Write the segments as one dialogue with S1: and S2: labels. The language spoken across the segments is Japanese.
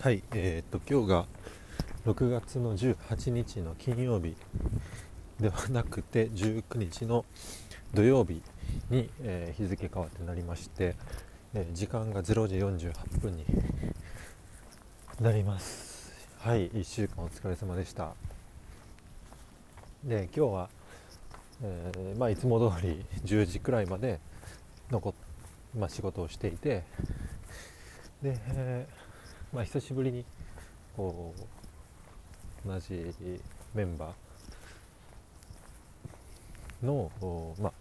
S1: はい、えー、っと今日が6月の18日の金曜日ではなくて19日の土曜日に、えー日付変わってなりまして、えー時間が0時48分になります。はい1週間お疲れ様でした。で今日は、えーまあ、いつも通り10時くらいまで残っ、まあ、仕事をしていてで、えーまあ、久しぶりにこう同じメンバーの、おまあ、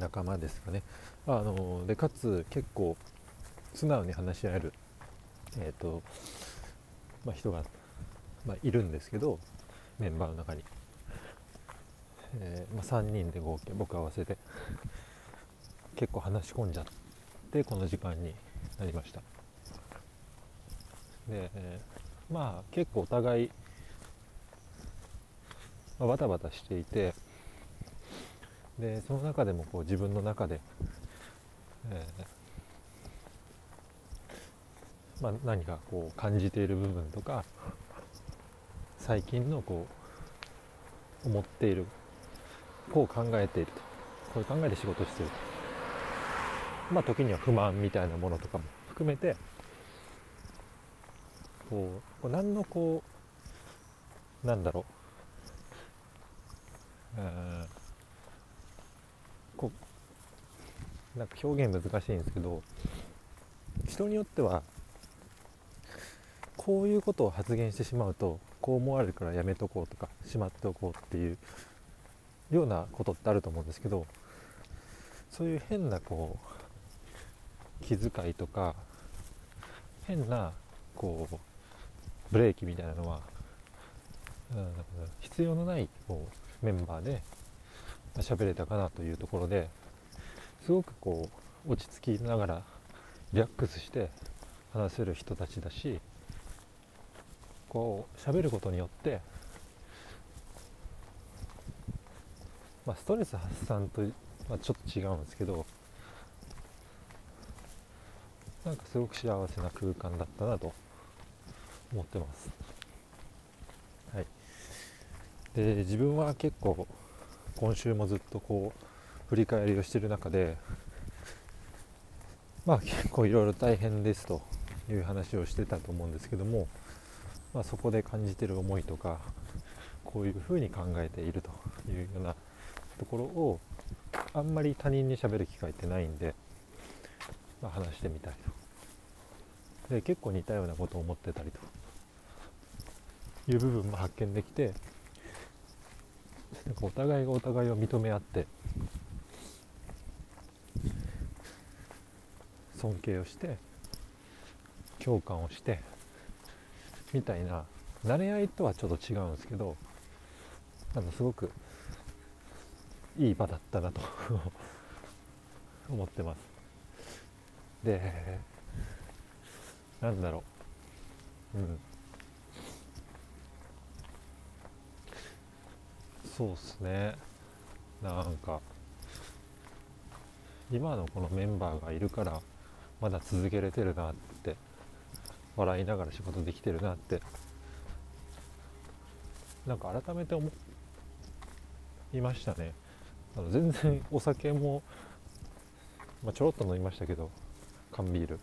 S1: 仲間ですかね。あのでかつ結構素直に話し合える、えーとまあ、人が、まあ、いるんですけどメンバーの中に、えーまあ、3人で合計僕合わせて結構話し込んじゃってこの時間になりました。で、えーまあ結構お互い、まあバタバタしていてでその中でもこう自分の中で、えーまあ、何かこう感じている部分とか最近のこう思っているこう考えているとこういう考えで仕事してると。まあ時には不満みたいなものとかも含めてこう何のこうなんだろう、えーこうなんか表現難しいんですけど人によってはこういうことを発言してしまうとこう思われるからやめとこうとかしまっておこうっていうようなことってあると思うんですけどそういう変なこう気遣いとか変なこうブレーキみたいなのは、うん、必要のないこうメンバーで喋れたかなというところですごくこう落ち着きながらリラックスして話せる人たちだしこう喋ることによって、まあ、ストレス発散と、まあ、ちょっと違うんですけどなんかすごく幸せな空間だったなと思ってます。はい、で自分は結構今週もずっとこう振り返りをしてる中でまあ結構いろいろ大変ですという話をしてたと思うんですけども、まあ、そこで感じてる思いとかこういうふうに考えているというようなところをあんまり他人に喋る機会ってないんで、まあ、話してみたりと。で結構似たようなことを思ってたりと。いう部分も発見できてなんかお互いがお互いを認め合って尊敬をして共感をしてみたいな慣れ合いとはちょっと違うんですけどあのすごくいい場だったなと 思ってます。でなんだろう。うん。そうっすね。なんか今のこのメンバーがいるからまだ続けれてるなって笑いながら仕事できてるなって。なんか改めて思いましたね。あの全然お酒も、まあ、ちょろっと飲みましたけど缶ビール。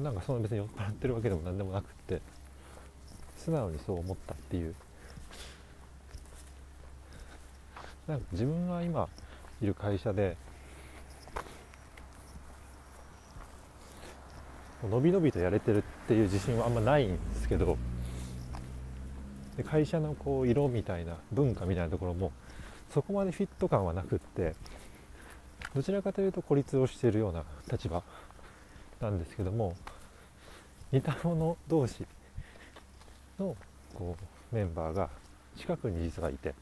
S1: なんかその別に酔っ払ってるわけでも何でもなくって。素直にそう思ったっていう。なんか自分が今いる会社で伸び伸びとやれてるっていう自信はあんまないんですけどで会社のこう色みたいな文化みたいなところもそこまでフィット感はなくってどちらかというと孤立をしているような立場なんですけども似た者同士のこうメンバーが近くに実はいて。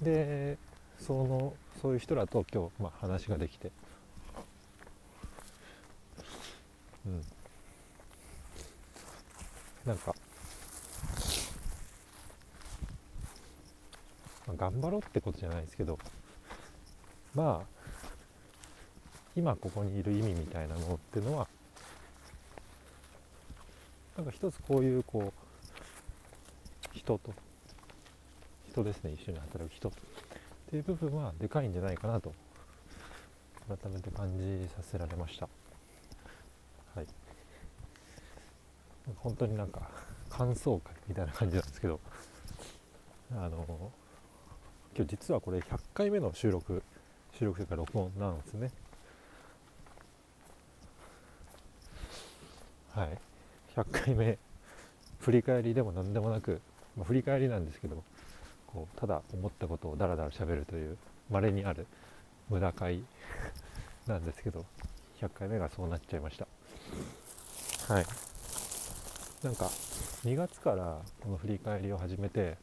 S1: でそのそういう人らと今日、まあ、話ができて、うん、なんか、まあ頑張ろうってことじゃないですけど。まあ今ここにいる意味みたいなのっていうのはなんか一つこういうこう人と人ですね。一緒に働く人っていう部分はでかいんじゃないかなと改めて感じさせられました。はい。本当になんか感想会みたいな感じなんですけどあの今日実はこれ100回目の収録収録というか録音なんですね。はい。100回目。振り返りでも何でもなく、まあ、振り返りなんですけどこうただ思ったことをダラダラ喋るという稀にある無駄会 なんですけど100回目がそうなっちゃいました。はい。なんか2月からこの振り返りを始めて、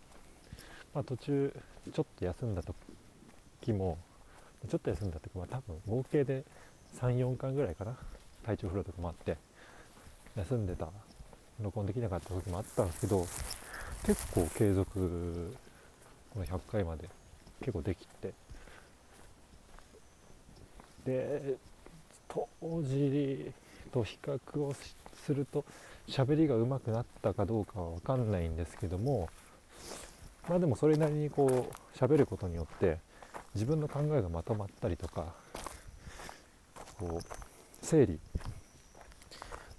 S1: まあ、途中ちょっと休んだ時もちょっと休んだ時は多分合計で34巻ぐらいかな体調不良とかもあって。休んでた録音できなかった時もあったんですけど結構継続この100回まで結構できてで当時と比較をすると喋りが上手くなったかどうかは分かんないんですけどもまあでもそれなりにこう喋ることによって自分の考えがまとまったりとかこう整理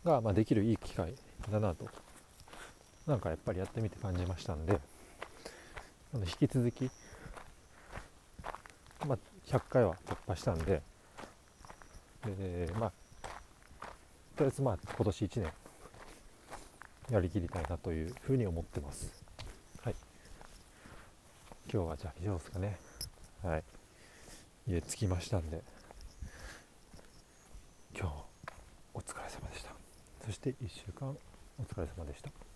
S1: がまあできるいい機会だなと。なんかやっぱりやってみて感じましたんで。引き続き、まあ、100回は突破したんで。でまあとりあえずまあ今年1年やりきりたいなというふうに思ってます。はい。今日はじゃあ以上ですかね。はい。家着きましたんで今日お疲れ様でしたそして1週間お疲れ様でした。